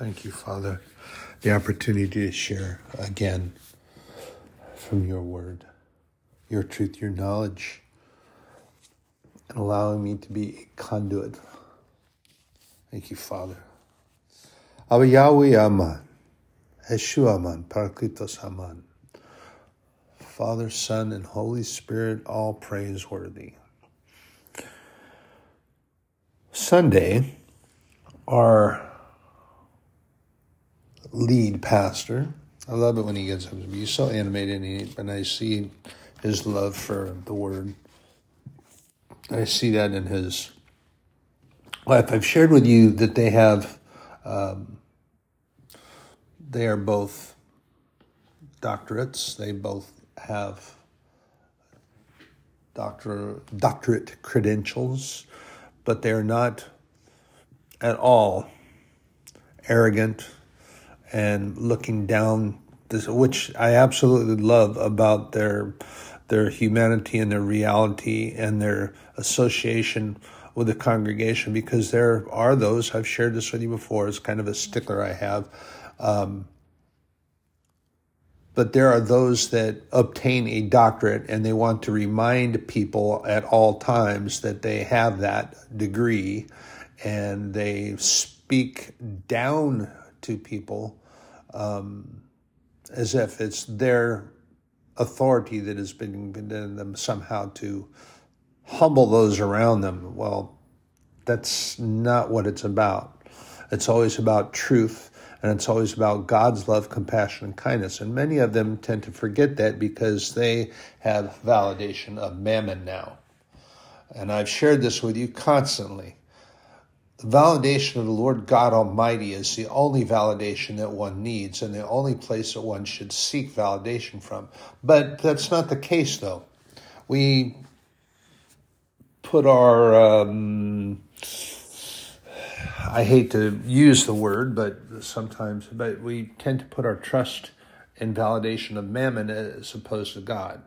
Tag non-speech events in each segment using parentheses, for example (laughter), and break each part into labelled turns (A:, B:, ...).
A: Thank you, Father, the opportunity to share again from your word, your truth, your knowledge, and allowing me to be a conduit. Thank you, Father. Abba Yahweh Aman, Yeshua Aman, Parakletos Aman. Father, Son, and Holy Spirit, all praiseworthy. Sunday, our lead pastor. I love it when he gets up. He's so animated, and I see his love for the word. I see that in his life. I've shared with you that they have, um, they are both doctorates. They both have doctor doctorate credentials, but they're not at all arrogant and looking down this, which I absolutely love about their their humanity and their reality and their association with the congregation because there are those I've shared this with you before. It's kind of a stickler I have. Um, but there are those that obtain a doctorate and they want to remind people at all times that they have that degree and they speak down to people um, as if it's their authority that has been given them somehow to humble those around them. Well, that's not what it's about. It's always about truth and it's always about God's love, compassion, and kindness. And many of them tend to forget that because they have validation of mammon now. And I've shared this with you constantly. The validation of the Lord God Almighty is the only validation that one needs and the only place that one should seek validation from. But that's not the case, though. We put our, um, I hate to use the word, but sometimes, but we tend to put our trust in validation of mammon as opposed to God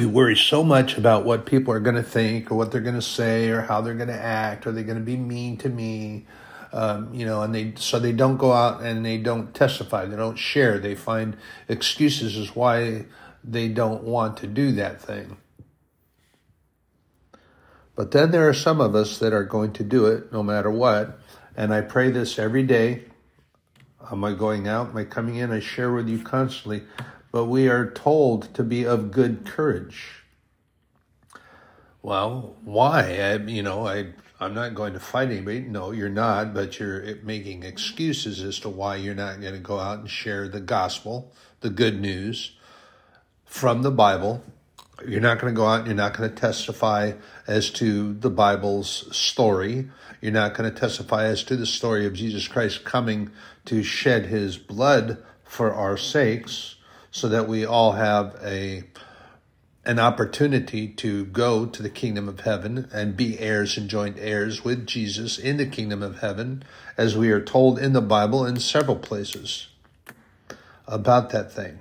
A: we worry so much about what people are going to think or what they're going to say or how they're going to act. Are they going to be mean to me? Um, you know, and they so they don't go out and they don't testify. They don't share. They find excuses as why they don't want to do that thing. But then there are some of us that are going to do it no matter what. And I pray this every day. Am I going out? Am I coming in? I share with you constantly but we are told to be of good courage. Well, why? I, you know, I I'm not going to fight anybody. No, you're not, but you're making excuses as to why you're not going to go out and share the gospel, the good news from the Bible. You're not going to go out and you're not going to testify as to the Bible's story. You're not going to testify as to the story of Jesus Christ coming to shed his blood for our sakes so that we all have a an opportunity to go to the kingdom of heaven and be heirs and joint heirs with Jesus in the kingdom of heaven, as we are told in the Bible in several places about that thing.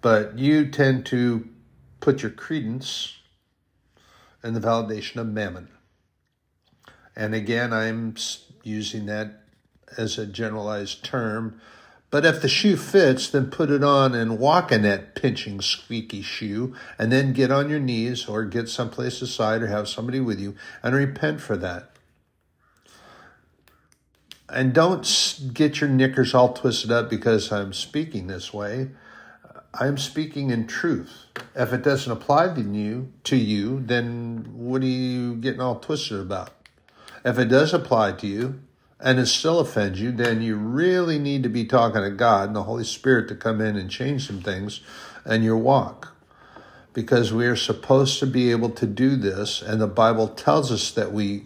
A: But you tend to put your credence in the validation of mammon. And again, I'm using that as a generalized term but if the shoe fits, then put it on and walk in that pinching, squeaky shoe, and then get on your knees or get someplace aside or have somebody with you and repent for that. And don't get your knickers all twisted up because I'm speaking this way. I'm speaking in truth. If it doesn't apply to you, to you, then what are you getting all twisted about? If it does apply to you, and it still offends you, then you really need to be talking to God and the Holy Spirit to come in and change some things in your walk. Because we are supposed to be able to do this, and the Bible tells us that we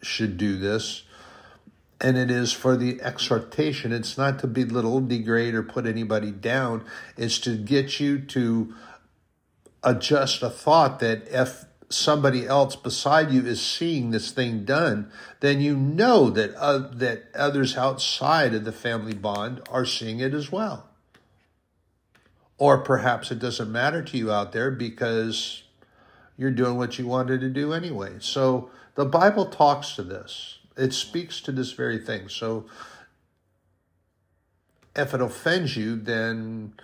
A: should do this. And it is for the exhortation. It's not to belittle, degrade, or put anybody down. It's to get you to adjust a thought that if somebody else beside you is seeing this thing done, then you know that uh, that others outside of the family bond are seeing it as well. Or perhaps it doesn't matter to you out there because you're doing what you wanted to do anyway. So the Bible talks to this. It speaks to this very thing. So if it offends you, then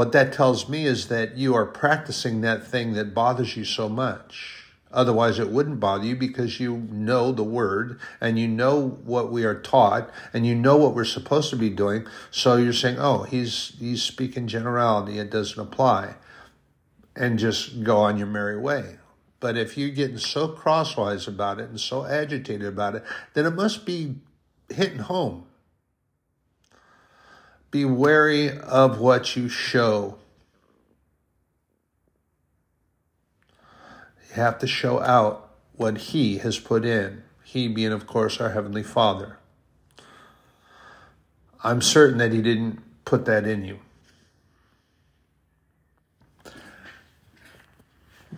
A: what that tells me is that you are practicing that thing that bothers you so much. Otherwise, it wouldn't bother you because you know the word and you know what we are taught and you know what we're supposed to be doing. So you're saying, "Oh, he's he's speaking generality; it doesn't apply," and just go on your merry way. But if you're getting so crosswise about it and so agitated about it, then it must be hitting home. Be wary of what you show You have to show out what He has put in, He being, of course, our Heavenly Father. I'm certain that He didn't put that in you.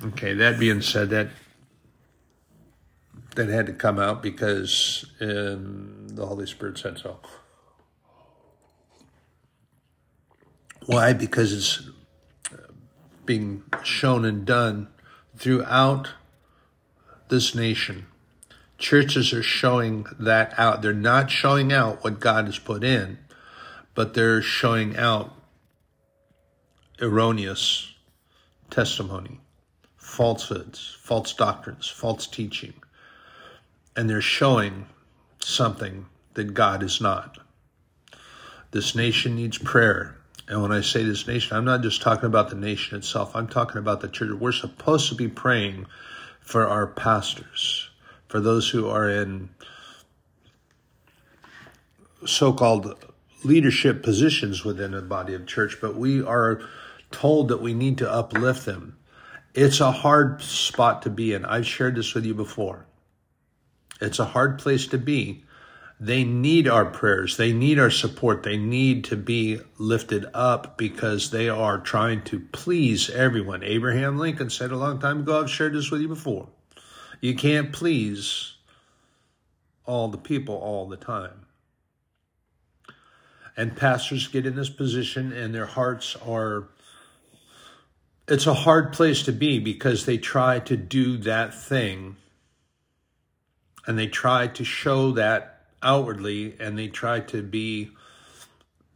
A: Okay, that being said, that that had to come out because um, the Holy Spirit said so. Why? Because it's uh, being shown and done throughout this nation. Churches are showing that out. They're not showing out what God has put in, but they're showing out erroneous testimony, falsehoods, false doctrines, false teaching. And they're showing something that God is not. This nation needs prayer. And when I say this nation, I'm not just talking about the nation itself. I'm talking about the church. We're supposed to be praying for our pastors, for those who are in so called leadership positions within the body of church, but we are told that we need to uplift them. It's a hard spot to be in. I've shared this with you before. It's a hard place to be they need our prayers. They need our support. They need to be lifted up because they are trying to please everyone. Abraham Lincoln said a long time ago, I've shared this with you before. You can't please all the people all the time. And pastors get in this position and their hearts are, it's a hard place to be because they try to do that thing and they try to show that outwardly and they try to be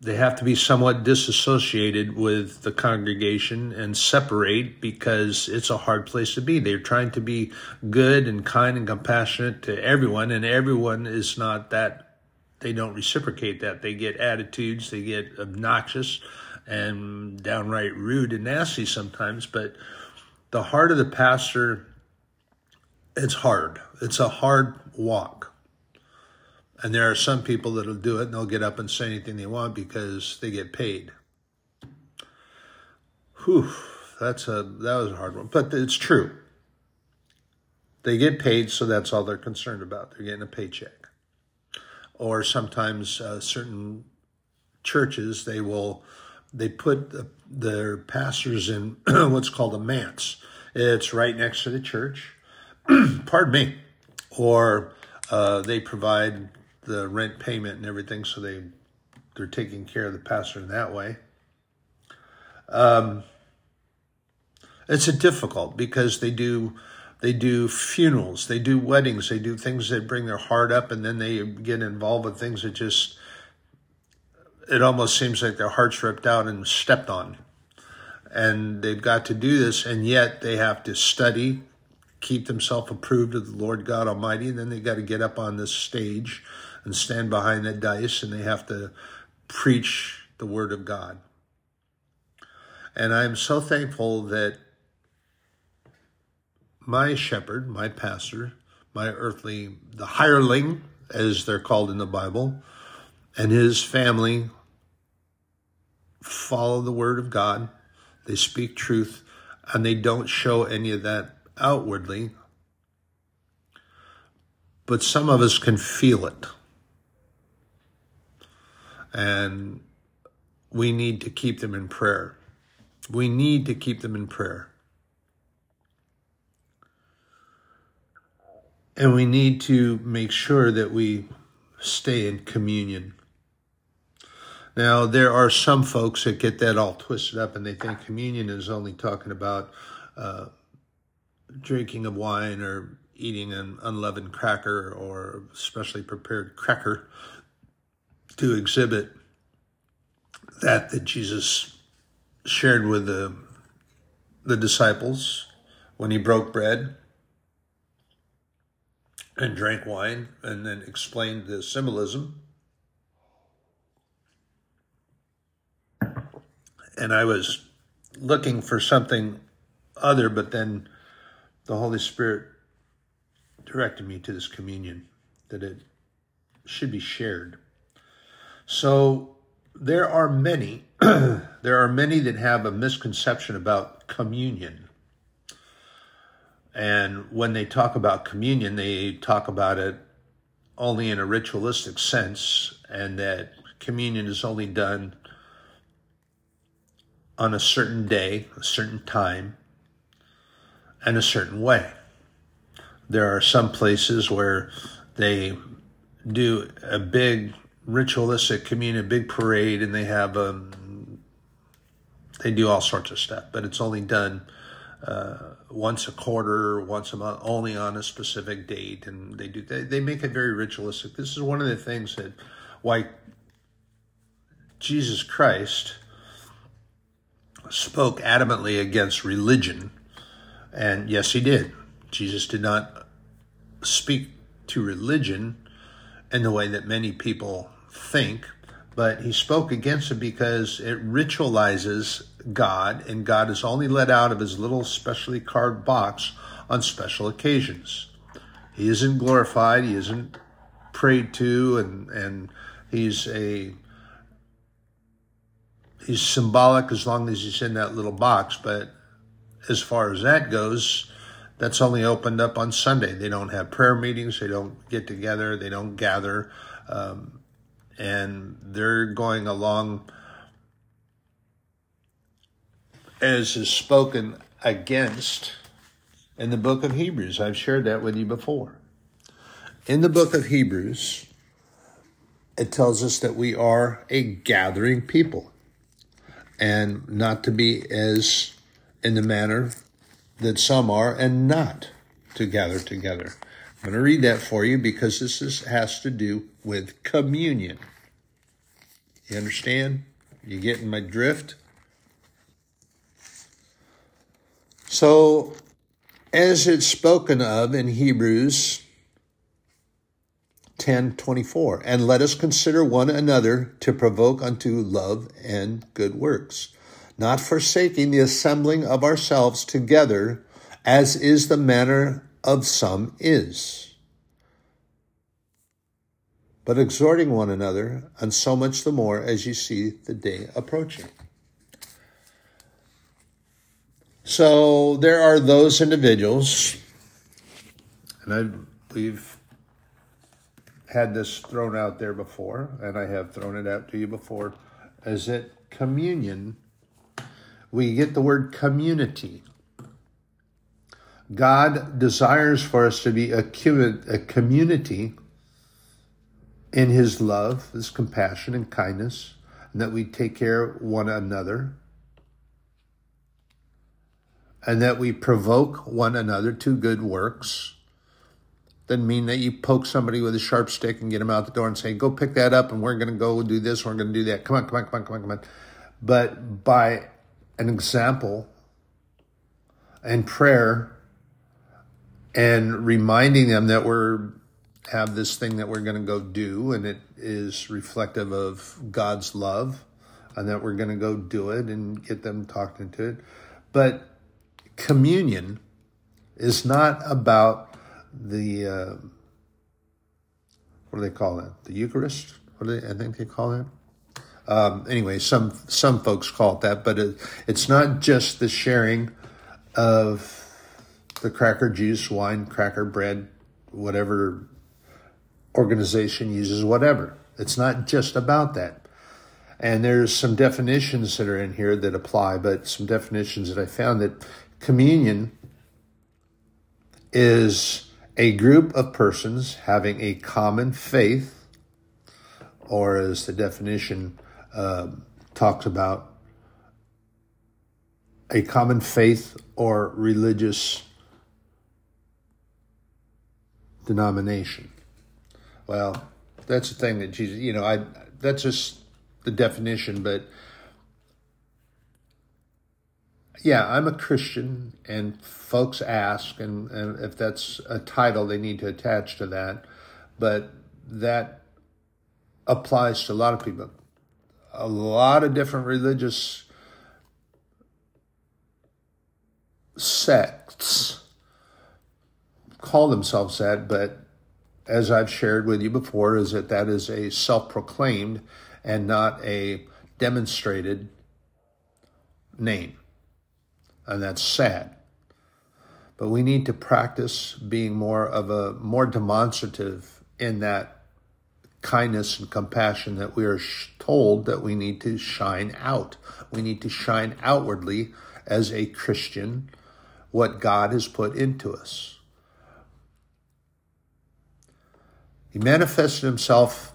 A: they have to be somewhat disassociated with the congregation and separate because it's a hard place to be. They're trying to be good and kind and compassionate to everyone, and everyone is not that. They don't reciprocate that. They get attitudes, they get obnoxious and downright rude and nasty sometimes. But the heart of the pastor, it's hard. It's a hard walk. And there are some people that'll do it and they'll get up and say anything they want because they get paid. Whew, that's a that was a hard one, but it's true. They get paid, so that's all they're concerned about. They're getting a paycheck. Or sometimes uh, certain churches they will they put the, their pastors in (clears throat) what's called a manse. It's right next to the church. (clears throat) Pardon me. Or uh, they provide the rent payment and everything, so they they're taking care of the pastor in that way. Um, it's difficult because they do they do funerals, they do weddings, they do things that bring their heart up, and then they get involved with things that just it almost seems like their heart's ripped out and stepped on. And they've got to do this, and yet they have to study, keep themselves approved of the Lord God Almighty, and then they got to get up on this stage and stand behind that dais and they have to preach the word of God. And I'm so thankful that my shepherd, my pastor, my earthly, the hireling, as they're called in the Bible, and his family follow the word of God. They speak truth and they don't show any of that outwardly. But some of us can feel it. And we need to keep them in prayer. We need to keep them in prayer. And we need to make sure that we stay in communion. Now, there are some folks that get that all twisted up and they think communion is only talking about uh, drinking of wine or eating an unleavened cracker or specially prepared cracker to exhibit that that Jesus shared with the the disciples when he broke bread and drank wine and then explained the symbolism. And I was looking for something other, but then the Holy Spirit directed me to this communion that it should be shared. So there are many, (clears throat) there are many that have a misconception about communion. And when they talk about communion, they talk about it only in a ritualistic sense, and that communion is only done on a certain day, a certain time, and a certain way. There are some places where they do a big ritualistic communion, a big parade, and they have um, they do all sorts of stuff, but it's only done uh, once a quarter, once a month, only on a specific date, and they do they, they make it very ritualistic. This is one of the things that why Jesus Christ spoke adamantly against religion, and yes, he did. Jesus did not speak to religion in the way that many people think, but he spoke against it because it ritualizes God, and God is only let out of his little specially carved box on special occasions. He isn't glorified, he isn't prayed to, and, and he's a he's symbolic as long as he's in that little box, but as far as that goes, that's only opened up on Sunday. They don't have prayer meetings. They don't get together. They don't gather. Um, and they're going along as is spoken against in the book of Hebrews. I've shared that with you before. In the book of Hebrews, it tells us that we are a gathering people and not to be as in the manner that some are and not to gather together. I'm going to read that for you because this is, has to do with communion. You understand? You getting my drift? So, as it's spoken of in Hebrews 10:24, and let us consider one another to provoke unto love and good works not forsaking the assembling of ourselves together, as is the manner of some is, but exhorting one another, and so much the more as you see the day approaching. So there are those individuals, and I, we've had this thrown out there before, and I have thrown it out to you before, is that communion we get the word community. God desires for us to be a, community in His love, His compassion and kindness, and that we take care of one another, and that we provoke one another to good works. Doesn't mean that you poke somebody with a sharp stick and get them out the door and say, "Go pick that up," and we're going to go do this, we're going to do that. Come on, come on, come on, come on, come on. But by an example and prayer and reminding them that we're have this thing that we're going to go do and it is reflective of God's love and that we're going to go do it and get them talking to it. But communion is not about the uh, what do they call it? The Eucharist? What do they, I think they call it. Um, anyway, some some folks call it that, but it, it's not just the sharing of the cracker juice, wine, cracker bread, whatever organization uses, whatever. It's not just about that. And there's some definitions that are in here that apply, but some definitions that I found that communion is a group of persons having a common faith, or as the definition uh, talks about a common faith or religious denomination. Well, that's the thing that Jesus, you know, I that's just the definition, but yeah, I'm a Christian, and folks ask, and, and if that's a title, they need to attach to that. But that applies to a lot of people. A lot of different religious sects call themselves that, but as I've shared with you before, is that that is a self proclaimed and not a demonstrated name. And that's sad. But we need to practice being more of a more demonstrative in that kindness and compassion that we are told that we need to shine out. We need to shine outwardly as a Christian what God has put into us. He manifested himself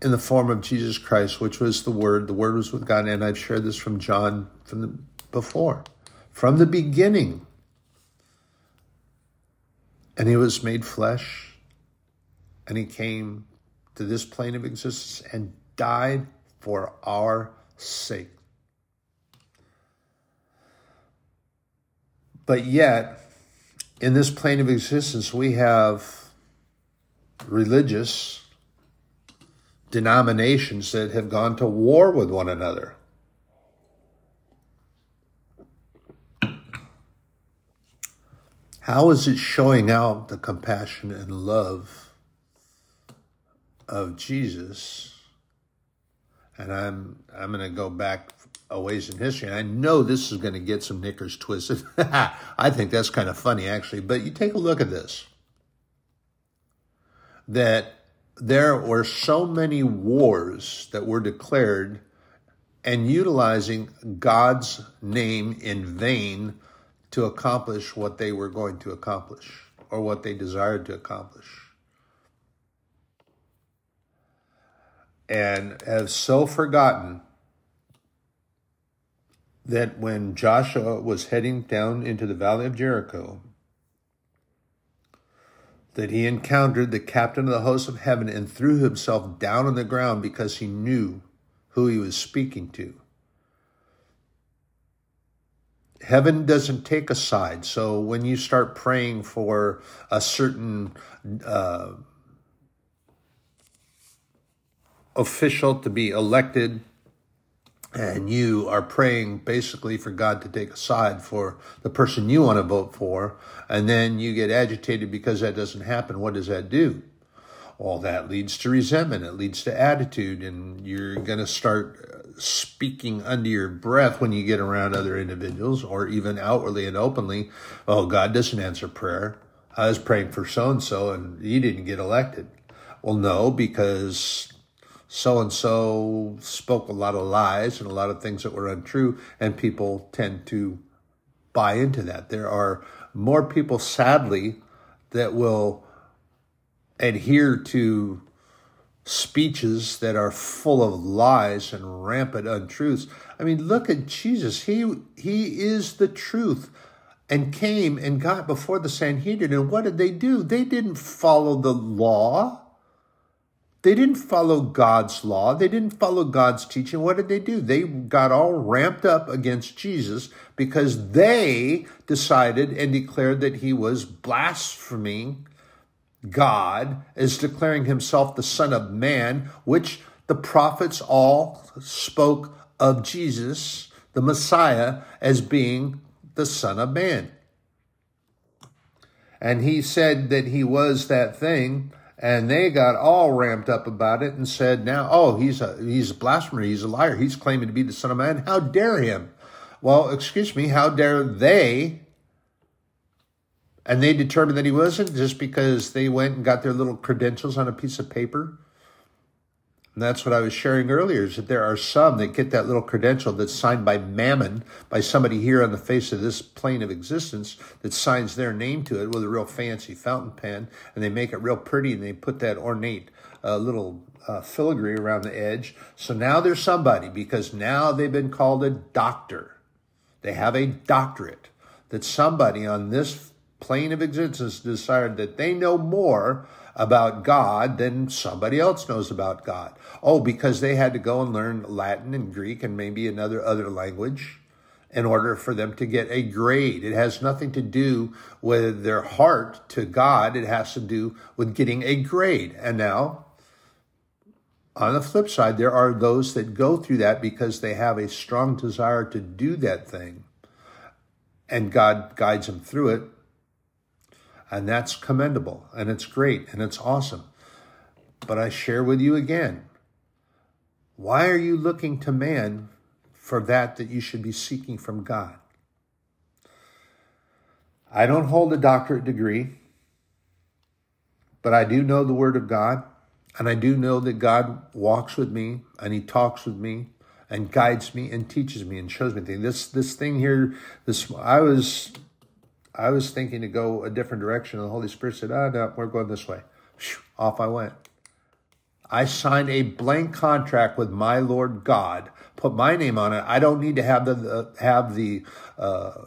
A: in the form of Jesus Christ, which was the Word. The Word was with God, and I've shared this from John from the, before, from the beginning. And he was made flesh, and he came to this plane of existence and died for our sake. But yet, in this plane of existence, we have religious denominations that have gone to war with one another. How is it showing out the compassion and love of Jesus? And I'm I'm going to go back a ways in history. And I know this is going to get some knickers twisted. (laughs) I think that's kind of funny, actually. But you take a look at this that there were so many wars that were declared and utilizing God's name in vain to accomplish what they were going to accomplish or what they desired to accomplish. And have so forgotten that when Joshua was heading down into the valley of Jericho, that he encountered the captain of the host of heaven and threw himself down on the ground because he knew who he was speaking to. Heaven doesn't take a side. So when you start praying for a certain uh, official to be elected, and you are praying basically for God to take a side for the person you want to vote for, and then you get agitated because that doesn't happen, what does that do? All that leads to resentment, it leads to attitude, and you're going to start uh, speaking under your breath when you get around other individuals, or even outwardly and openly, oh, God doesn't answer prayer. I was praying for so and so, and he didn't get elected. Well, no, because so and so spoke a lot of lies and a lot of things that were untrue, and people tend to buy into that. There are more people, sadly, that will adhere to speeches that are full of lies and rampant untruths. I mean, look at Jesus. He he is the truth and came and got before the Sanhedrin. And what did they do? They didn't follow the law. They didn't follow God's law. They didn't follow God's teaching. What did they do? They got all ramped up against Jesus because they decided and declared that he was blaspheming God as declaring himself the Son of Man, which the prophets all spoke of Jesus, the Messiah, as being the Son of Man. And he said that he was that thing and they got all ramped up about it and said, "Now, oh, he's a he's a blasphemer, he's a liar, he's claiming to be the Son of Man. How dare him?" Well, excuse me, how dare they? And they determined that he wasn't just because they went and got their little credentials on a piece of paper and that's what I was sharing earlier is that there are some that get that little credential that's signed by Mammon, by somebody here on the face of this plane of existence that signs their name to it with a real fancy fountain pen, and they make it real pretty and they put that ornate uh, little uh, filigree around the edge. So now there's somebody because now they've been called a doctor. They have a doctorate that somebody on this plane of existence decided that they know more about God than somebody else knows about God. Oh, because they had to go and learn Latin and Greek and maybe another other language in order for them to get a grade. It has nothing to do with their heart to God. It has to do with getting a grade. And now, on the flip side, there are those that go through that because they have a strong desire to do that thing. And God guides them through it. And that's commendable and it's great and it's awesome. But I share with you again why are you looking to man for that that you should be seeking from God? I don't hold a doctorate degree, but I do know the Word of God, and I do know that God walks with me and He talks with me and guides me and teaches me and shows me things. This this thing here, this I was I was thinking to go a different direction, and the Holy Spirit said, "Ah, no, we're going this way." Whew, off I went. I signed a blank contract with my Lord God, put my name on it. I don't need to have the, the have the uh,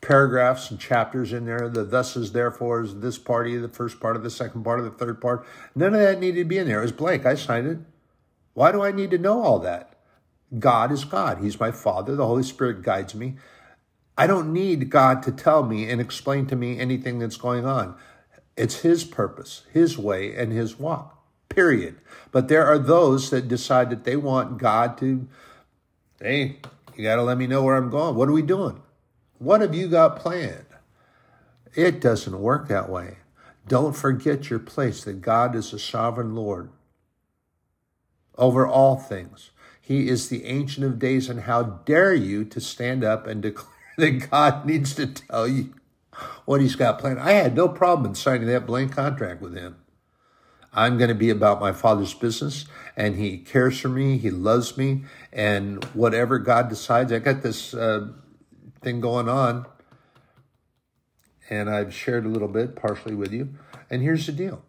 A: paragraphs and chapters in there. The thus is therefore is this party, the first part of the second part of the third part. None of that needed to be in there. It was blank. I signed it. Why do I need to know all that? God is God. He's my Father. The Holy Spirit guides me. I don't need God to tell me and explain to me anything that's going on. It's His purpose, His way, and His walk, period. But there are those that decide that they want God to, hey, you got to let me know where I'm going. What are we doing? What have you got planned? It doesn't work that way. Don't forget your place that God is a sovereign Lord over all things. He is the Ancient of Days, and how dare you to stand up and declare that God needs to tell you what he's got planned. I had no problem in signing that blank contract with him. I'm going to be about my father's business, and he cares for me. He loves me, and whatever God decides, I got this uh, thing going on, and I've shared a little bit, partially with you. And here's the deal: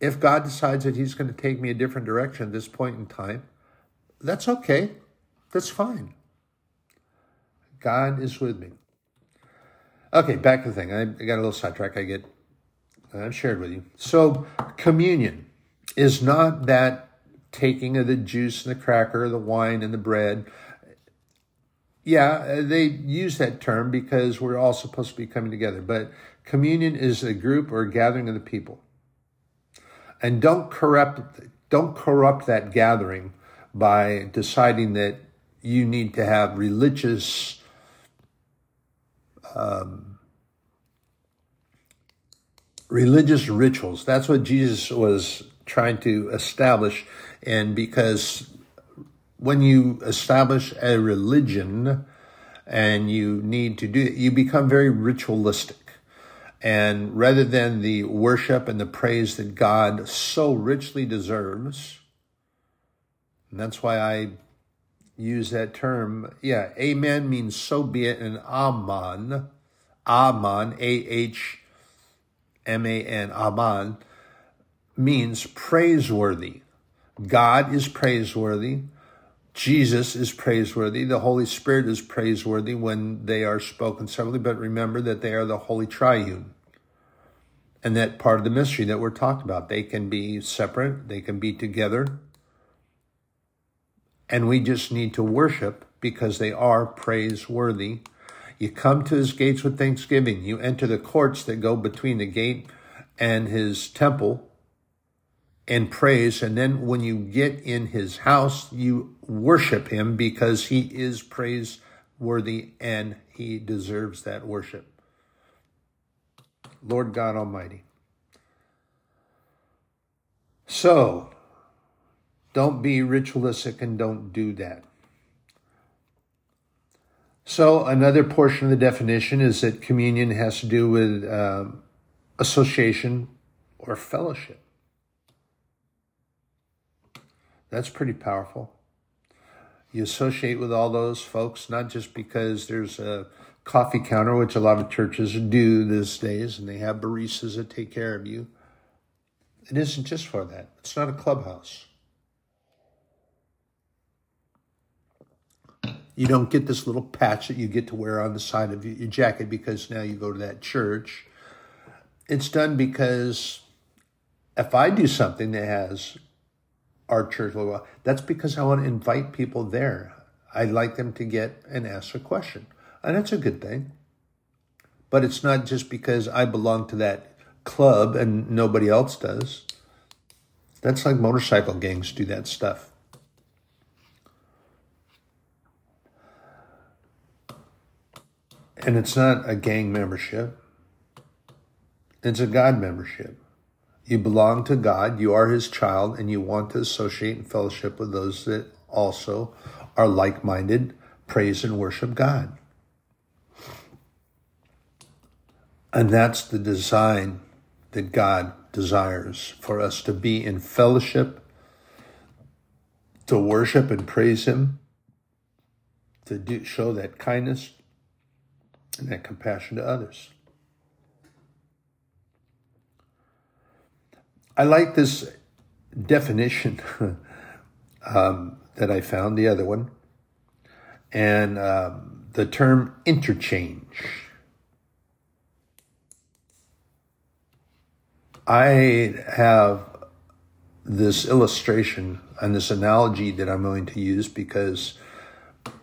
A: if God decides that He's going to take me a different direction at this point in time, that's okay. That's fine. God is with me. Okay, back to the thing. I, got a little sidetrack. I get, I've shared with you. So, communion is not that taking of the juice and the cracker, the wine and the bread. Yeah, they use that term because we're all supposed to be coming together. But communion is a group or a gathering of the people. And don't corrupt, don't corrupt that gathering by deciding that you need to have religious um, religious rituals. That's what Jesus was trying to establish. And because when you establish a religion and you need to do it, you become very ritualistic. And rather than the worship and the praise that God so richly deserves, and that's why I use that term. Yeah, amen means so be it, and aman, aman, A H M A N, aman, means praiseworthy. God is praiseworthy. Jesus is praiseworthy. The Holy Spirit is praiseworthy when they are spoken separately, but remember that they are the Holy Triune. And that part of the mystery that we're talking about. They can be separate, they can be together, and we just need to worship because they are praiseworthy. You come to his gates with thanksgiving. You enter the courts that go between the gate and his temple in praise. And then when you get in his house, you worship him because he is praiseworthy and he deserves that worship. Lord God Almighty. So, don't be ritualistic and don't do that. So, another portion of the definition is that communion has to do with um, association or fellowship. That's pretty powerful. You associate with all those folks, not just because there's a coffee counter, which a lot of churches do these days, and they have baristas that take care of you. It isn't just for that. It's not a clubhouse. You don't get this little patch that you get to wear on the side of your jacket because now you go to that church. It's done because if I do something that has our church logo, that's because I want to invite people there. I'd like them to get and ask a question. And that's a good thing. But it's not just because I belong to that club and nobody else does. That's like motorcycle gangs do that stuff. And it's not a gang membership, it's a God membership. You belong to God, you are His child, and you want to associate and fellowship with those that also are like minded, praise and worship God. And that's the design that God desires for us to be in fellowship, to worship and praise Him, to do, show that kindness and that compassion to others. I like this definition (laughs) um, that I found, the other one, and um, the term interchange. I have this illustration and this analogy that I'm going to use because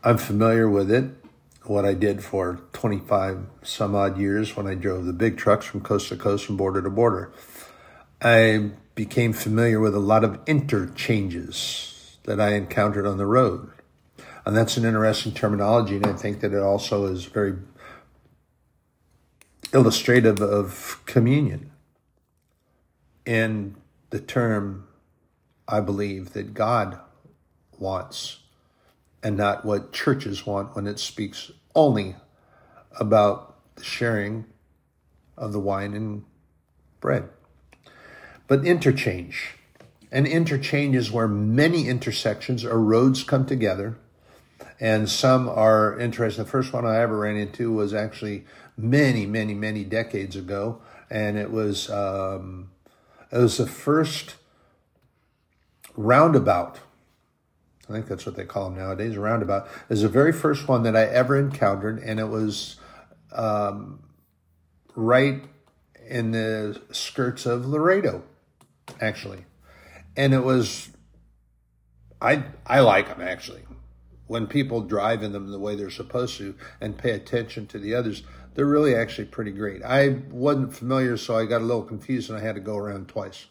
A: I'm familiar with it. What I did for 25 some odd years when I drove the big trucks from coast to coast and border to border. I became familiar with a lot of interchanges that I encountered on the road. And that's an interesting terminology, and I think that it also is very illustrative of communion in the term I believe that God wants and not what churches want when it speaks only about the sharing of the wine and bread. But interchange. An interchange is where many intersections or roads come together, and some are interesting. The first one I ever ran into was actually many, many, many decades ago, and it was um, it was the first roundabout. I think that's what they call them nowadays. Roundabout is the very first one that I ever encountered, and it was um, right in the skirts of Laredo, actually. And it was, I I like them actually. When people drive in them the way they're supposed to and pay attention to the others, they're really actually pretty great. I wasn't familiar, so I got a little confused and I had to go around twice.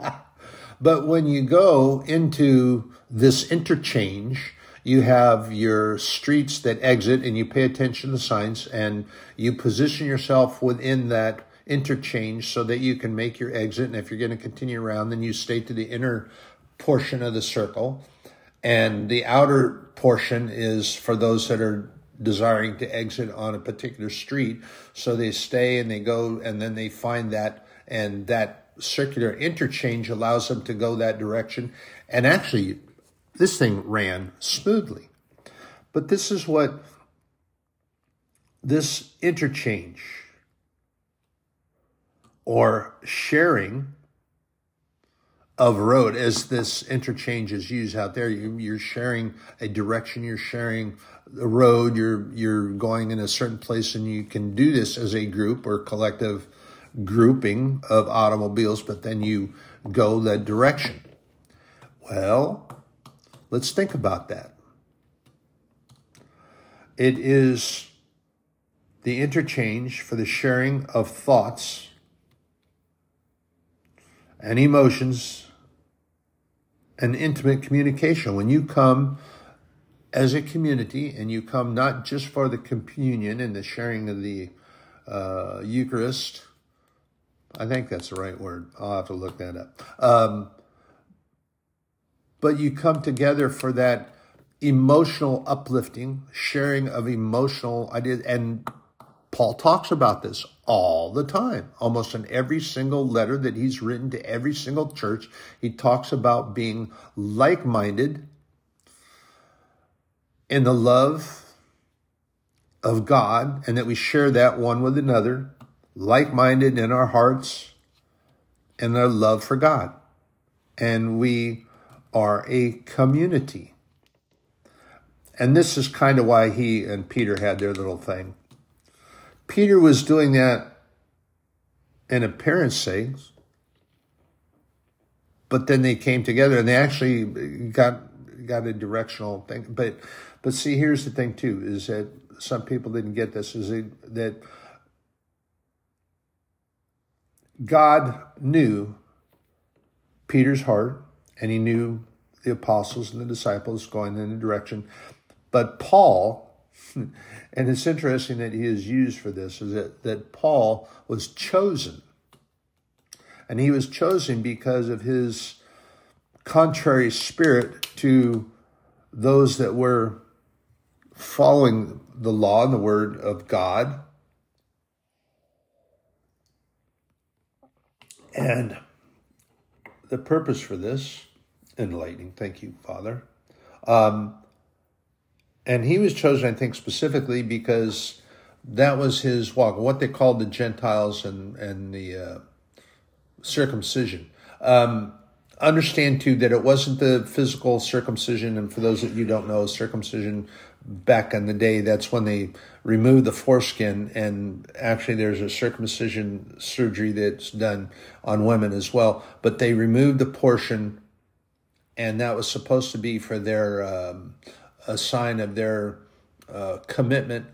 A: (laughs) but when you go into this interchange, you have your streets that exit and you pay attention to signs and you position yourself within that interchange so that you can make your exit. And if you're going to continue around, then you stay to the inner portion of the circle. And the outer portion is for those that are desiring to exit on a particular street. So they stay and they go and then they find that and that circular interchange allows them to go that direction. And actually, this thing ran smoothly. But this is what this interchange or sharing of road as this interchange is used out there you, are sharing a direction you're sharing the road you're you're going in a certain place and you can do this as a group or collective grouping of automobiles but then you go that direction well let's think about that it is the interchange for the sharing of thoughts and emotions and intimate communication. When you come as a community and you come not just for the communion and the sharing of the uh, Eucharist, I think that's the right word. I'll have to look that up. Um, but you come together for that emotional uplifting, sharing of emotional ideas, and Paul talks about this all the time. Almost in every single letter that he's written to every single church, he talks about being like minded in the love of God and that we share that one with another, like minded in our hearts and our love for God. And we are a community. And this is kind of why he and Peter had their little thing. Peter was doing that in appearance sakes, but then they came together and they actually got got a directional thing. But but see, here's the thing too: is that some people didn't get this. Is that God knew Peter's heart, and he knew the apostles and the disciples going in a direction. But Paul, (laughs) and it's interesting that he is used for this, is that, that Paul was chosen. And he was chosen because of his contrary spirit to those that were following the law and the word of God. And the purpose for this, enlightening, thank you, Father. Um, and he was chosen, I think, specifically because that was his walk, what they called the Gentiles and, and the uh, circumcision. Um, understand too that it wasn't the physical circumcision, and for those that you don't know, circumcision back in the day, that's when they remove the foreskin, and actually there's a circumcision surgery that's done on women as well. But they removed the portion, and that was supposed to be for their um, a sign of their uh, commitment,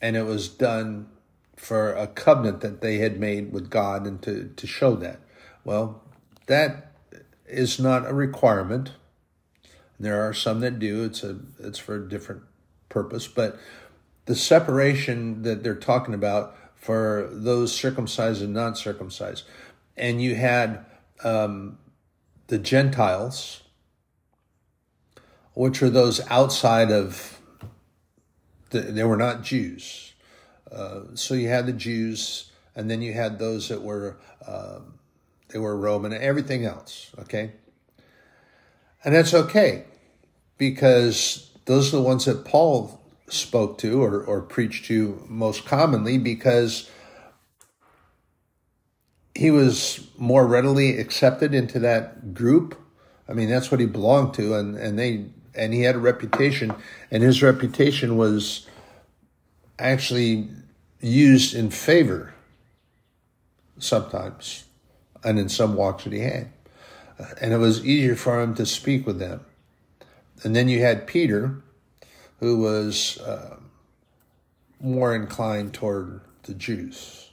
A: and it was done for a covenant that they had made with God, and to to show that. Well, that is not a requirement. There are some that do. It's a it's for a different purpose, but the separation that they're talking about for those circumcised and non circumcised. And you had um, the Gentiles, which are those outside of, the, they were not Jews. Uh, so you had the Jews, and then you had those that were, uh, they were Roman, everything else, okay? And that's okay because those are the ones that Paul spoke to or, or preached to most commonly because he was more readily accepted into that group. I mean, that's what he belonged to, and, and they and he had a reputation, and his reputation was actually used in favor sometimes, and in some walks that he had, and it was easier for him to speak with them. And then you had Peter, who was uh, more inclined toward the Jews.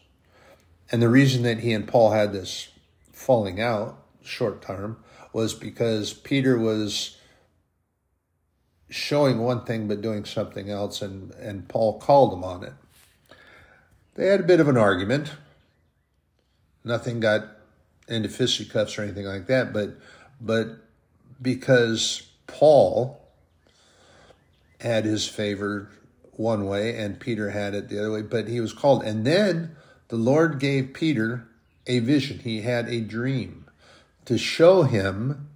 A: And the reason that he and Paul had this falling out short term was because Peter was showing one thing but doing something else, and, and Paul called him on it. They had a bit of an argument. Nothing got into fisticuffs or anything like that, but but because Paul had his favor one way and Peter had it the other way, but he was called. And then the Lord gave Peter a vision. He had a dream to show him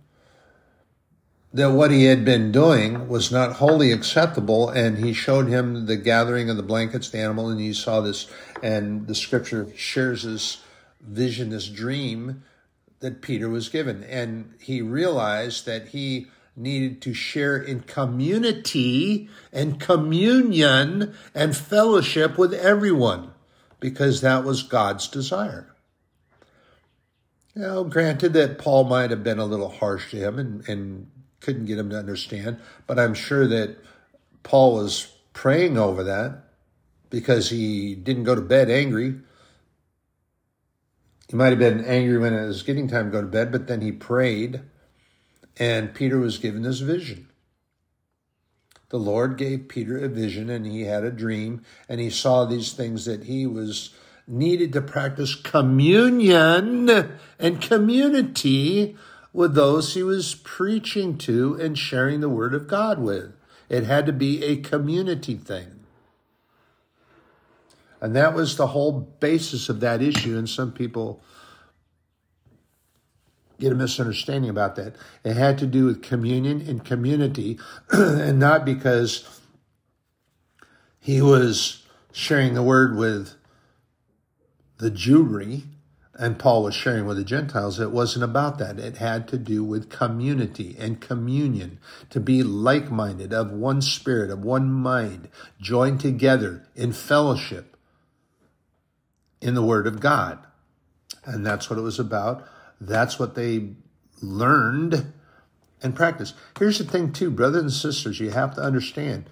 A: that what he had been doing was not wholly acceptable. And he showed him the gathering of the blankets, the animal, and he saw this. And the scripture shares this vision, this dream that Peter was given. And he realized that he needed to share in community and communion and fellowship with everyone because that was God's desire. Now, granted that Paul might have been a little harsh to him and, and couldn't get him to understand, but I'm sure that Paul was praying over that because he didn't go to bed angry. He might have been angry when it was getting time to go to bed, but then he prayed and Peter was given this vision. The Lord gave Peter a vision and he had a dream and he saw these things that he was needed to practice communion and community with those he was preaching to and sharing the word of God with. It had to be a community thing. And that was the whole basis of that issue. And some people get a misunderstanding about that. It had to do with communion and community, (clears throat) and not because he was sharing the word with the Jewry and Paul was sharing with the Gentiles, it wasn't about that. It had to do with community and communion, to be like minded, of one spirit, of one mind, joined together in fellowship in the Word of God. And that's what it was about. That's what they learned and practiced. Here's the thing, too, brothers and sisters, you have to understand.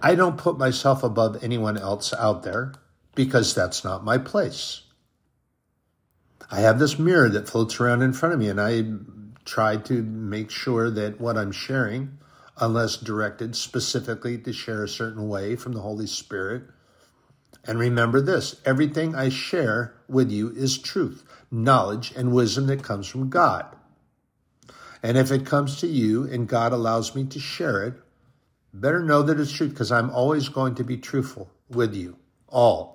A: I don't put myself above anyone else out there because that's not my place. I have this mirror that floats around in front of me, and I try to make sure that what I'm sharing, unless directed specifically to share a certain way from the Holy Spirit, and remember this everything I share with you is truth, knowledge, and wisdom that comes from God. And if it comes to you and God allows me to share it, better know that it's true because I'm always going to be truthful with you all.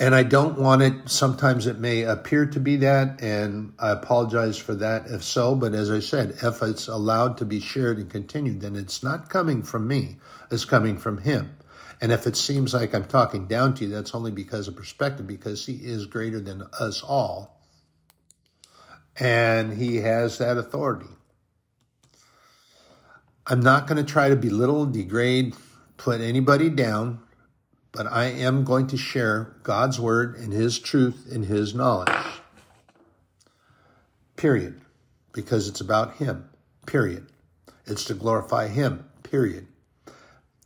A: And I don't want it, sometimes it may appear to be that, and I apologize for that if so. But as I said, if it's allowed to be shared and continued, then it's not coming from me, it's coming from Him. And if it seems like I'm talking down to you, that's only because of perspective, because He is greater than us all. And He has that authority. I'm not going to try to belittle, degrade, put anybody down but I am going to share God's word and his truth and his knowledge. Period. Because it's about him. Period. It's to glorify him. Period.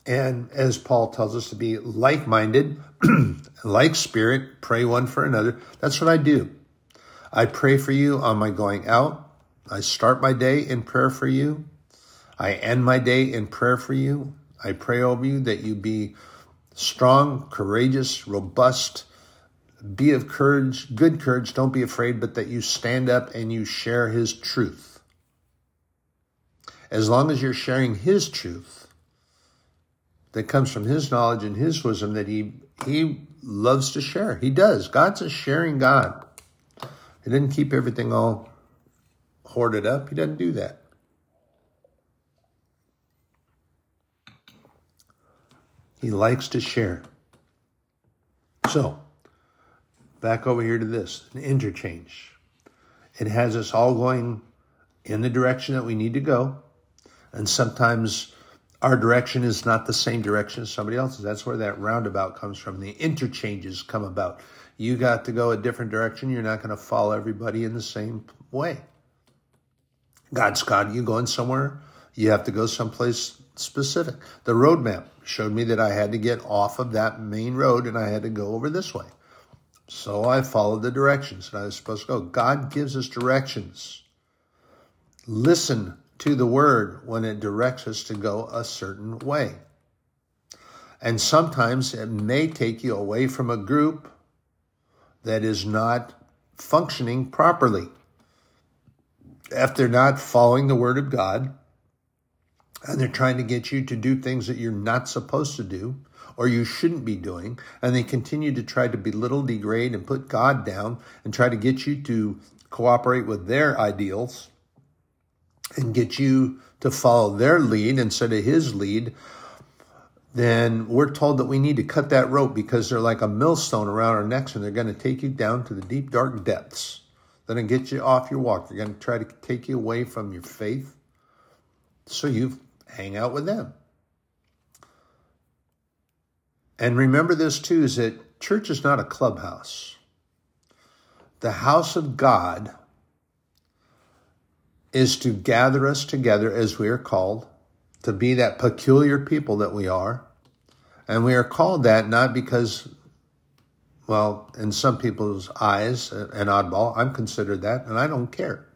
A: And as Paul tells us to be like minded, (clears throat) like spirit, pray one for another. That's what I do. I pray for you on my going out. I start my day in prayer for you. I end my day in prayer for you. I pray over you that you be strong, courageous, robust. Be of courage, good courage. Don't be afraid, but that you stand up and you share his truth. As long as you're sharing his truth that comes from his knowledge and his wisdom that he he loves to share. He does. God's a sharing God. He didn't keep everything all hoarded up. He doesn't do that. He likes to share. So, back over here to this an interchange. It has us all going in the direction that we need to go. And sometimes our direction is not the same direction as somebody else's. That's where that roundabout comes from. The interchanges come about. You got to go a different direction. You're not going to follow everybody in the same way. God's got you going somewhere. You have to go someplace specific. The roadmap showed me that I had to get off of that main road and I had to go over this way. So I followed the directions that I was supposed to go. God gives us directions. Listen to the word when it directs us to go a certain way. And sometimes it may take you away from a group that is not functioning properly. If they're not following the word of God, and they're trying to get you to do things that you're not supposed to do or you shouldn't be doing. And they continue to try to belittle, degrade, and put God down and try to get you to cooperate with their ideals and get you to follow their lead instead of his lead. Then we're told that we need to cut that rope because they're like a millstone around our necks and they're going to take you down to the deep, dark depths. They're going to get you off your walk. They're going to try to take you away from your faith. So you've hang out with them. And remember this too is that church is not a clubhouse. The house of God is to gather us together as we are called, to be that peculiar people that we are. And we are called that not because, well, in some people's eyes, an oddball. I'm considered that, and I don't care.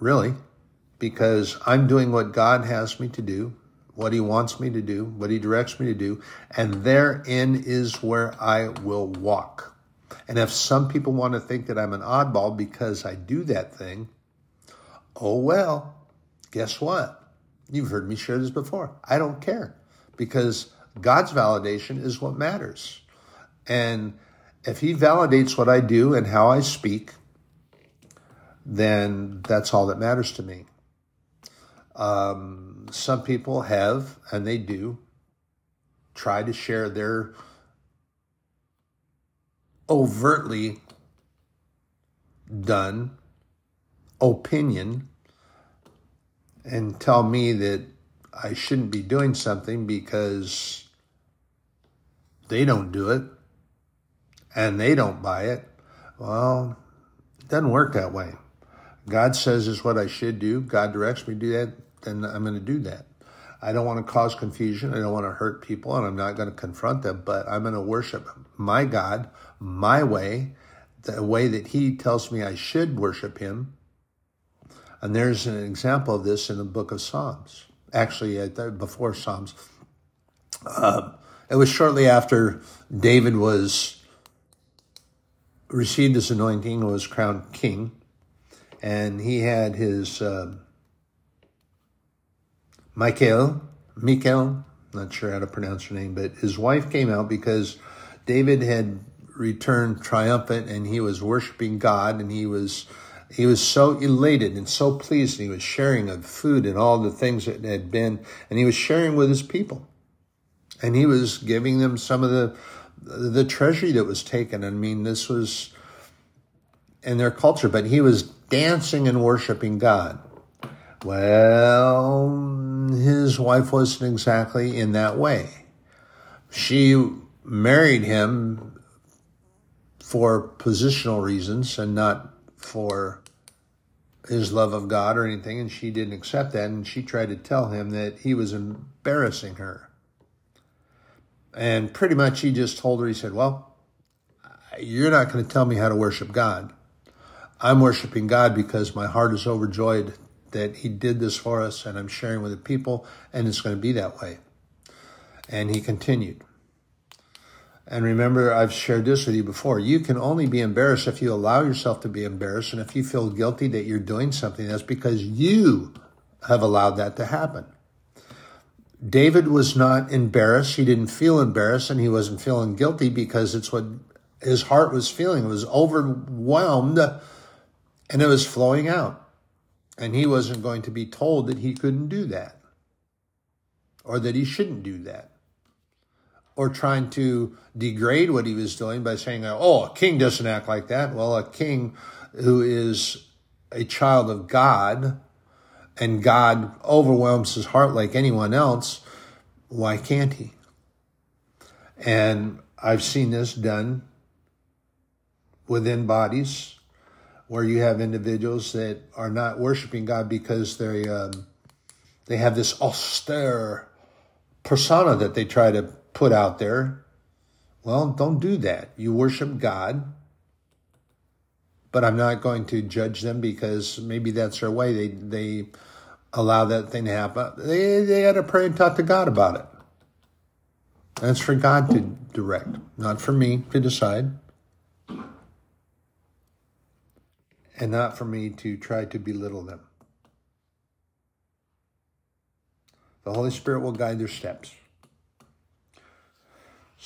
A: Really because I'm doing what God has me to do, what He wants me to do, what He directs me to do, and therein is where I will walk. And if some people want to think that I'm an oddball because I do that thing, oh well, guess what? You've heard me share this before. I don't care because God's validation is what matters. And if He validates what I do and how I speak, then that's all that matters to me. Um, some people have, and they do, try to share their overtly done opinion and tell me that I shouldn't be doing something because they don't do it and they don't buy it. Well, it doesn't work that way. God says is what I should do. God directs me to do that, then I'm going to do that. I don't want to cause confusion. I don't want to hurt people, and I'm not going to confront them, but I'm going to worship my God, my way, the way that He tells me I should worship Him. And there's an example of this in the book of Psalms. Actually, before Psalms. Uh, it was shortly after David was received his anointing, and was crowned king, and he had his uh, Michael, Michael, not sure how to pronounce her name, but his wife came out because David had returned triumphant and he was worshiping God and he was he was so elated and so pleased and he was sharing of food and all the things that had been and he was sharing with his people. And he was giving them some of the the treasury that was taken. I mean this was in their culture but he was dancing and worshiping god. Well his wife wasn't exactly in that way. She married him for positional reasons and not for his love of God or anything, and she didn't accept that, and she tried to tell him that he was embarrassing her. And pretty much he just told her, he said, Well, you're not going to tell me how to worship God. I'm worshiping God because my heart is overjoyed that he did this for us, and I'm sharing with the people, and it's going to be that way. And he continued. And remember, I've shared this with you before. You can only be embarrassed if you allow yourself to be embarrassed. And if you feel guilty that you're doing something, that's because you have allowed that to happen. David was not embarrassed. He didn't feel embarrassed and he wasn't feeling guilty because it's what his heart was feeling. It was overwhelmed and it was flowing out. And he wasn't going to be told that he couldn't do that or that he shouldn't do that or trying to degrade what he was doing by saying, oh, a king doesn't act like that. Well, a king who is a child of God and God overwhelms his heart like anyone else, why can't he? And I've seen this done within bodies where you have individuals that are not worshiping God because they um, they have this austere persona that they try to put out there. Well, don't do that. You worship God, but I'm not going to judge them because maybe that's their way. They they allow that thing to happen. They they had to pray and talk to God about it. That's for God to direct, not for me to decide. And not for me to try to belittle them. The Holy Spirit will guide their steps.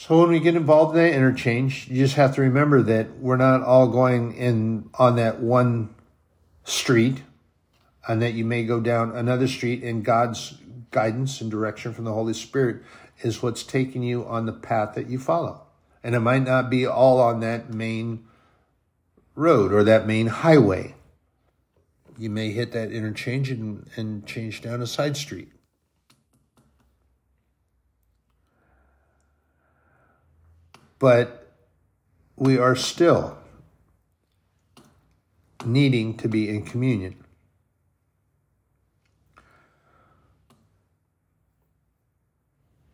A: So when we get involved in that interchange, you just have to remember that we're not all going in on that one street and that you may go down another street and God's guidance and direction from the Holy Spirit is what's taking you on the path that you follow. And it might not be all on that main road or that main highway. You may hit that interchange and, and change down a side street. But we are still needing to be in communion.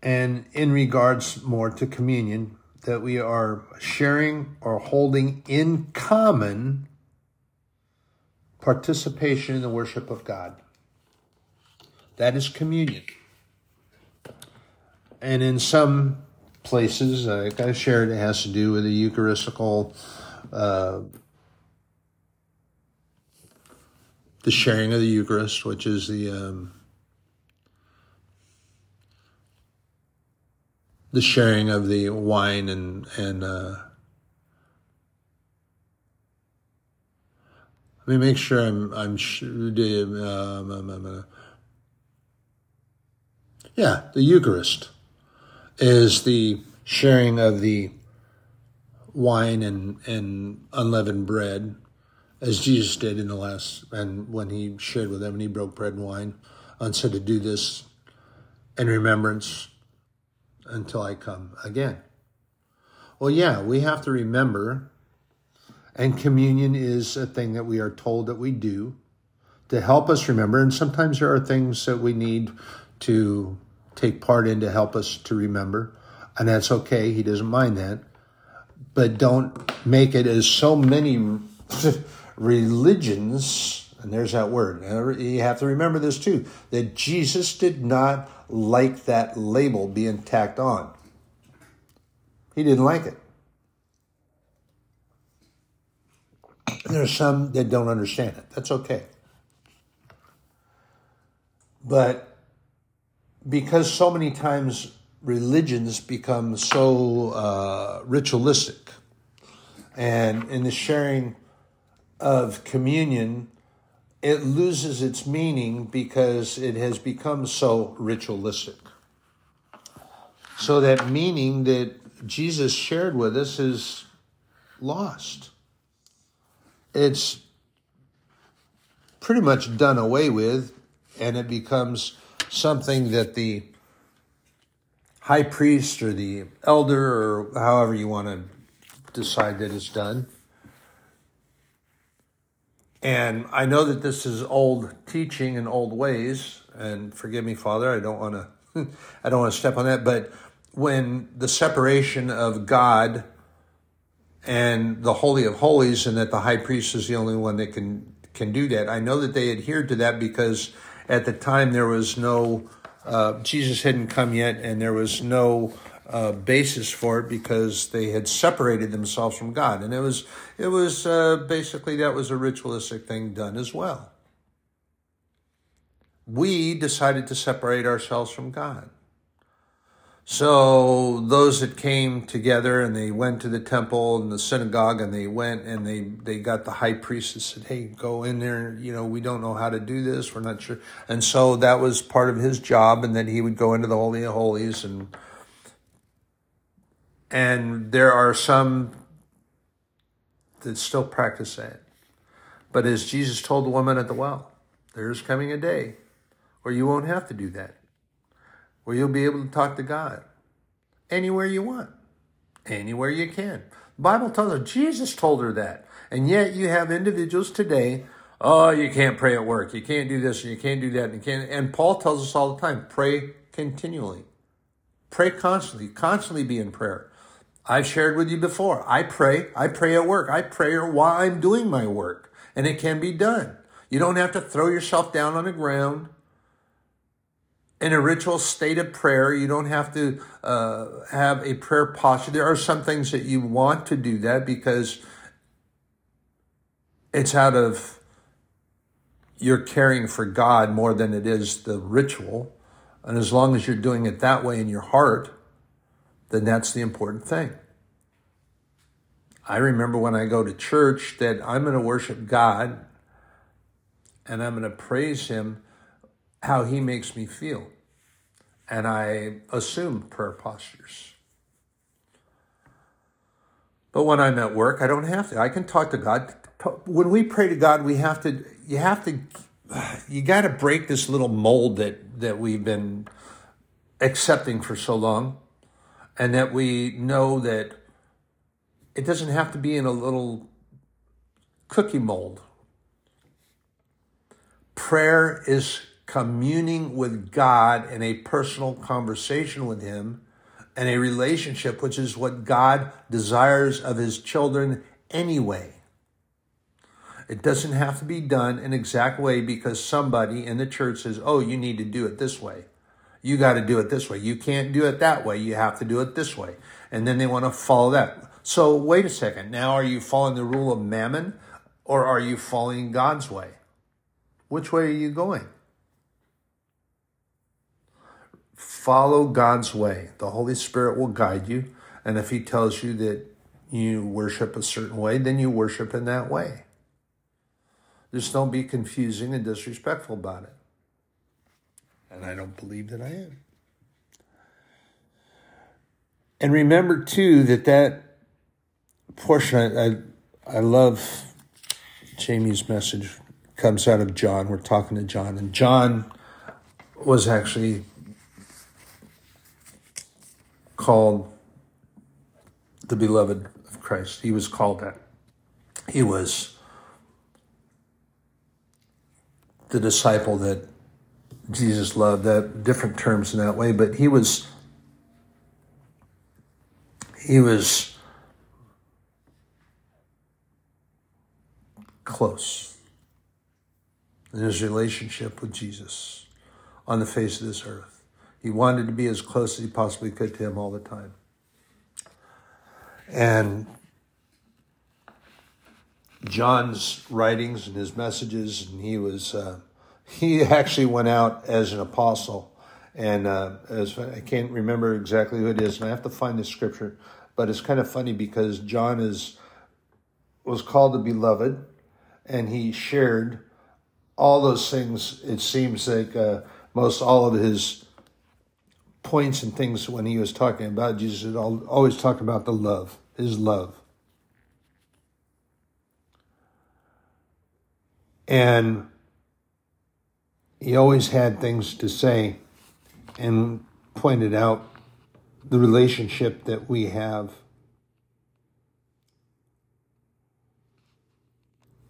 A: And in regards more to communion, that we are sharing or holding in common participation in the worship of God. That is communion. And in some places. Like I shared, it has to do with the Eucharistical, uh, the sharing of the Eucharist, which is the um, the sharing of the wine and and. Uh, let me make sure I'm I'm um, um, um, uh, yeah the Eucharist is the sharing of the wine and, and unleavened bread as Jesus did in the last, and when he shared with them and he broke bread and wine and said to do this in remembrance until I come again. Well, yeah, we have to remember, and communion is a thing that we are told that we do to help us remember. And sometimes there are things that we need to take part in to help us to remember, and that's okay. He doesn't mind that. But don't make it as so many (laughs) religions, and there's that word. You have to remember this too that Jesus did not like that label being tacked on. He didn't like it. There's some that don't understand it. That's okay. But because so many times religions become so uh, ritualistic, and in the sharing of communion, it loses its meaning because it has become so ritualistic. So that meaning that Jesus shared with us is lost. It's pretty much done away with, and it becomes something that the high priest or the elder, or however you want to decide that is done, and I know that this is old teaching and old ways, and forgive me, Father, I don't want to (laughs) I don't want to step on that, but when the separation of God and the holy of holies and that the high priest is the only one that can can do that. I know that they adhered to that because at the time there was no uh, Jesus hadn't come yet, and there was no uh, basis for it because they had separated themselves from God, and it was it was uh, basically that was a ritualistic thing done as well. We decided to separate ourselves from God. So those that came together and they went to the temple and the synagogue and they went and they, they got the high priest and said, Hey, go in there. You know, we don't know how to do this. We're not sure. And so that was part of his job. And then he would go into the Holy of Holies and and there are some that still practice that. But as Jesus told the woman at the well, there's coming a day where you won't have to do that, where you'll be able to talk to God anywhere you want, anywhere you can. The Bible tells her, Jesus told her that. And yet you have individuals today, oh, you can't pray at work, you can't do this, and you can't do that, and you can't. And Paul tells us all the time, pray continually. Pray constantly, constantly be in prayer. I've shared with you before. I pray. I pray at work. I pray while I'm doing my work, and it can be done. You don't have to throw yourself down on the ground in a ritual state of prayer. You don't have to uh, have a prayer posture. There are some things that you want to do that because it's out of you're caring for God more than it is the ritual. And as long as you're doing it that way in your heart, then that's the important thing. I remember when I go to church that I'm going to worship God and I'm going to praise Him how He makes me feel. And I assume prayer postures. But when I'm at work, I don't have to. I can talk to God. When we pray to God, we have to, you have to, you got to break this little mold that, that we've been accepting for so long and that we know that it doesn't have to be in a little cookie mold. Prayer is communing with God in a personal conversation with Him and a relationship, which is what God desires of His children anyway. It doesn't have to be done an exact way because somebody in the church says, oh, you need to do it this way you got to do it this way. You can't do it that way. You have to do it this way. And then they want to follow that. So wait a second. Now, are you following the rule of mammon or are you following God's way? Which way are you going? Follow God's way. The Holy Spirit will guide you. And if He tells you that you worship a certain way, then you worship in that way. Just don't be confusing and disrespectful about it. And I don't believe that I am. And remember, too, that that portion I, I, I love Jamie's message comes out of John. We're talking to John, and John was actually called the beloved of Christ. He was called that. He was the disciple that Jesus loved. That different terms in that way, but he was he was close in his relationship with Jesus on the face of this earth. He wanted to be as close as he possibly could to him all the time. And John's writings and his messages, and he was uh, he actually went out as an apostle, and uh, as I can't remember exactly who it is, and I have to find the scripture, but it's kind of funny because John is was called the beloved, and he shared all those things. It seems like uh, most all of his points and things when he was talking about Jesus, always talked about the love, his love. And he always had things to say and pointed out the relationship that we have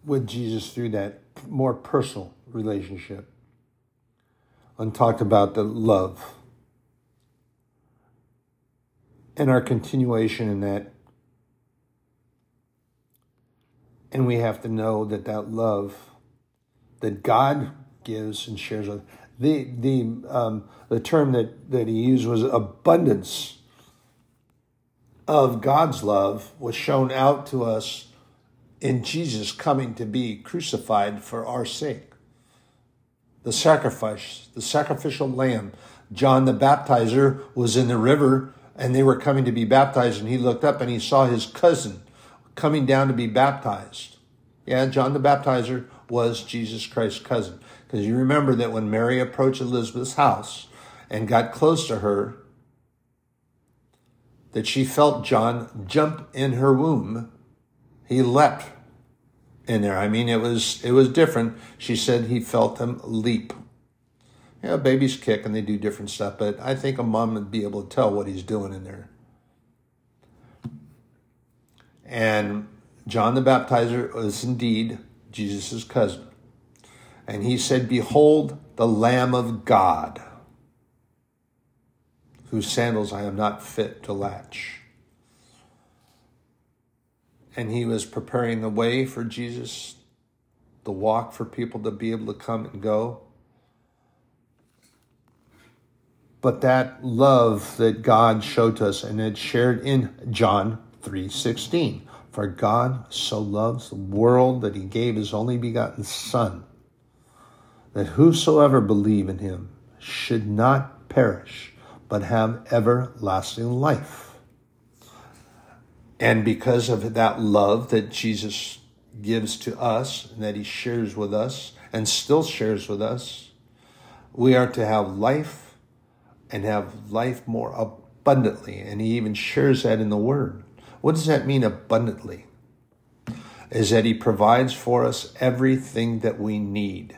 A: with Jesus through that more personal relationship and talked about the love and our continuation in that. And we have to know that that love that God gives and shares with the the um, the term that that he used was abundance of God's love was shown out to us in Jesus coming to be crucified for our sake. The sacrifice, the sacrificial lamb. John the baptizer was in the river and they were coming to be baptized, and he looked up and he saw his cousin coming down to be baptized. Yeah, John the Baptizer was Jesus Christ's cousin. Because you remember that when Mary approached Elizabeth's house and got close to her, that she felt John jump in her womb. He leapt in there. I mean, it was it was different. She said he felt him leap you know, babies kick and they do different stuff, but I think a mom would be able to tell what he's doing in there. And John the Baptizer was indeed Jesus' cousin. And he said, Behold the Lamb of God, whose sandals I am not fit to latch. And he was preparing the way for Jesus, the walk for people to be able to come and go. But that love that God showed to us and it shared in John 3:16. For God so loves the world that he gave his only begotten son that whosoever believe in him should not perish but have everlasting life. And because of that love that Jesus gives to us and that he shares with us and still shares with us, we are to have life and have life more abundantly. And he even shares that in the word. What does that mean, abundantly? Is that he provides for us everything that we need.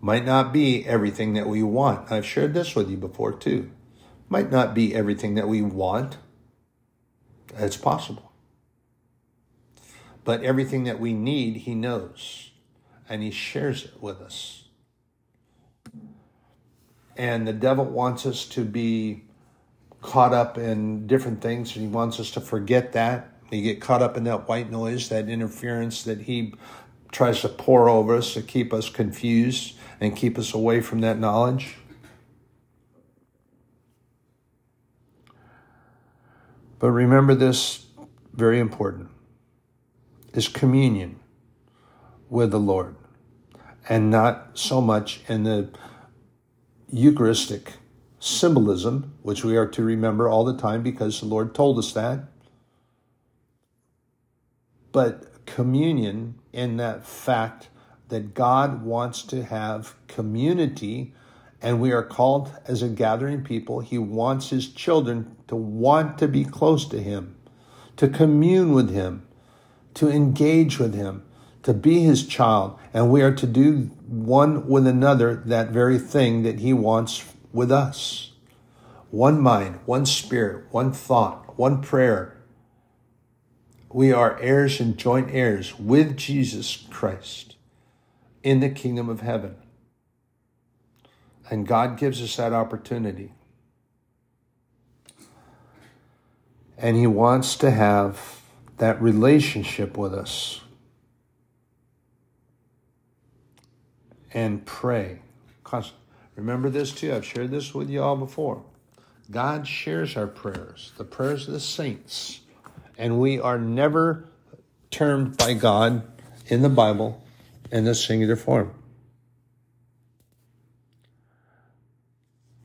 A: Might not be everything that we want. I've shared this with you before too. Might not be everything that we want. It's possible. But everything that we need, he knows. And he shares it with us and the devil wants us to be caught up in different things and he wants us to forget that. We get caught up in that white noise that interference that he tries to pour over us to keep us confused and keep us away from that knowledge. But remember this very important is communion with the lord and not so much in the Eucharistic symbolism, which we are to remember all the time because the Lord told us that. But communion in that fact that God wants to have community and we are called as a gathering people. He wants his children to want to be close to him, to commune with Him, to engage with Him, to be His child. And we are to do one with another that very thing that He wants with us. One mind, one spirit, one thought, one prayer. We are heirs and joint heirs with Jesus Christ in the kingdom of heaven. And God gives us that opportunity. And He wants to have that relationship with us. And pray. Remember this too. I've shared this with you all before. God shares our prayers, the prayers of the saints. And we are never termed by God in the Bible in the singular form.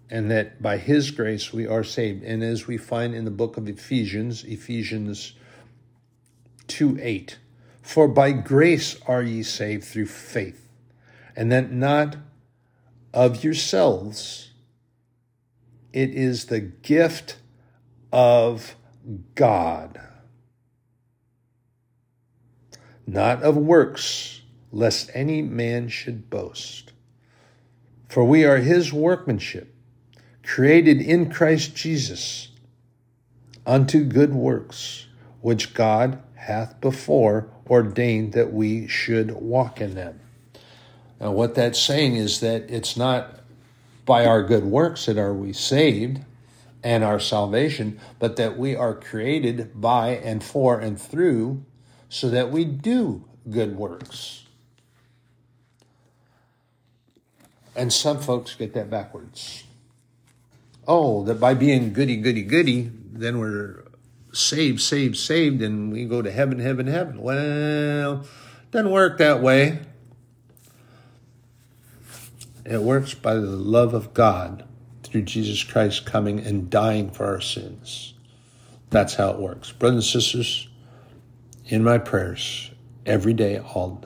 A: And that by His grace we are saved. And as we find in the book of Ephesians, Ephesians 2 8, for by grace are ye saved through faith, and that not of yourselves, it is the gift of God, not of works lest any man should boast. For we are his workmanship, created in Christ Jesus, unto good works, which God hath before ordained that we should walk in them. Now, what that's saying is that it's not by our good works that are we saved and our salvation, but that we are created by and for and through so that we do good works. And some folks get that backwards. Oh, that by being goody, goody, goody, then we're saved, saved, saved, and we go to heaven, heaven, heaven. Well, doesn't work that way. It works by the love of God through Jesus Christ coming and dying for our sins. That's how it works. Brothers and sisters, in my prayers, every day, all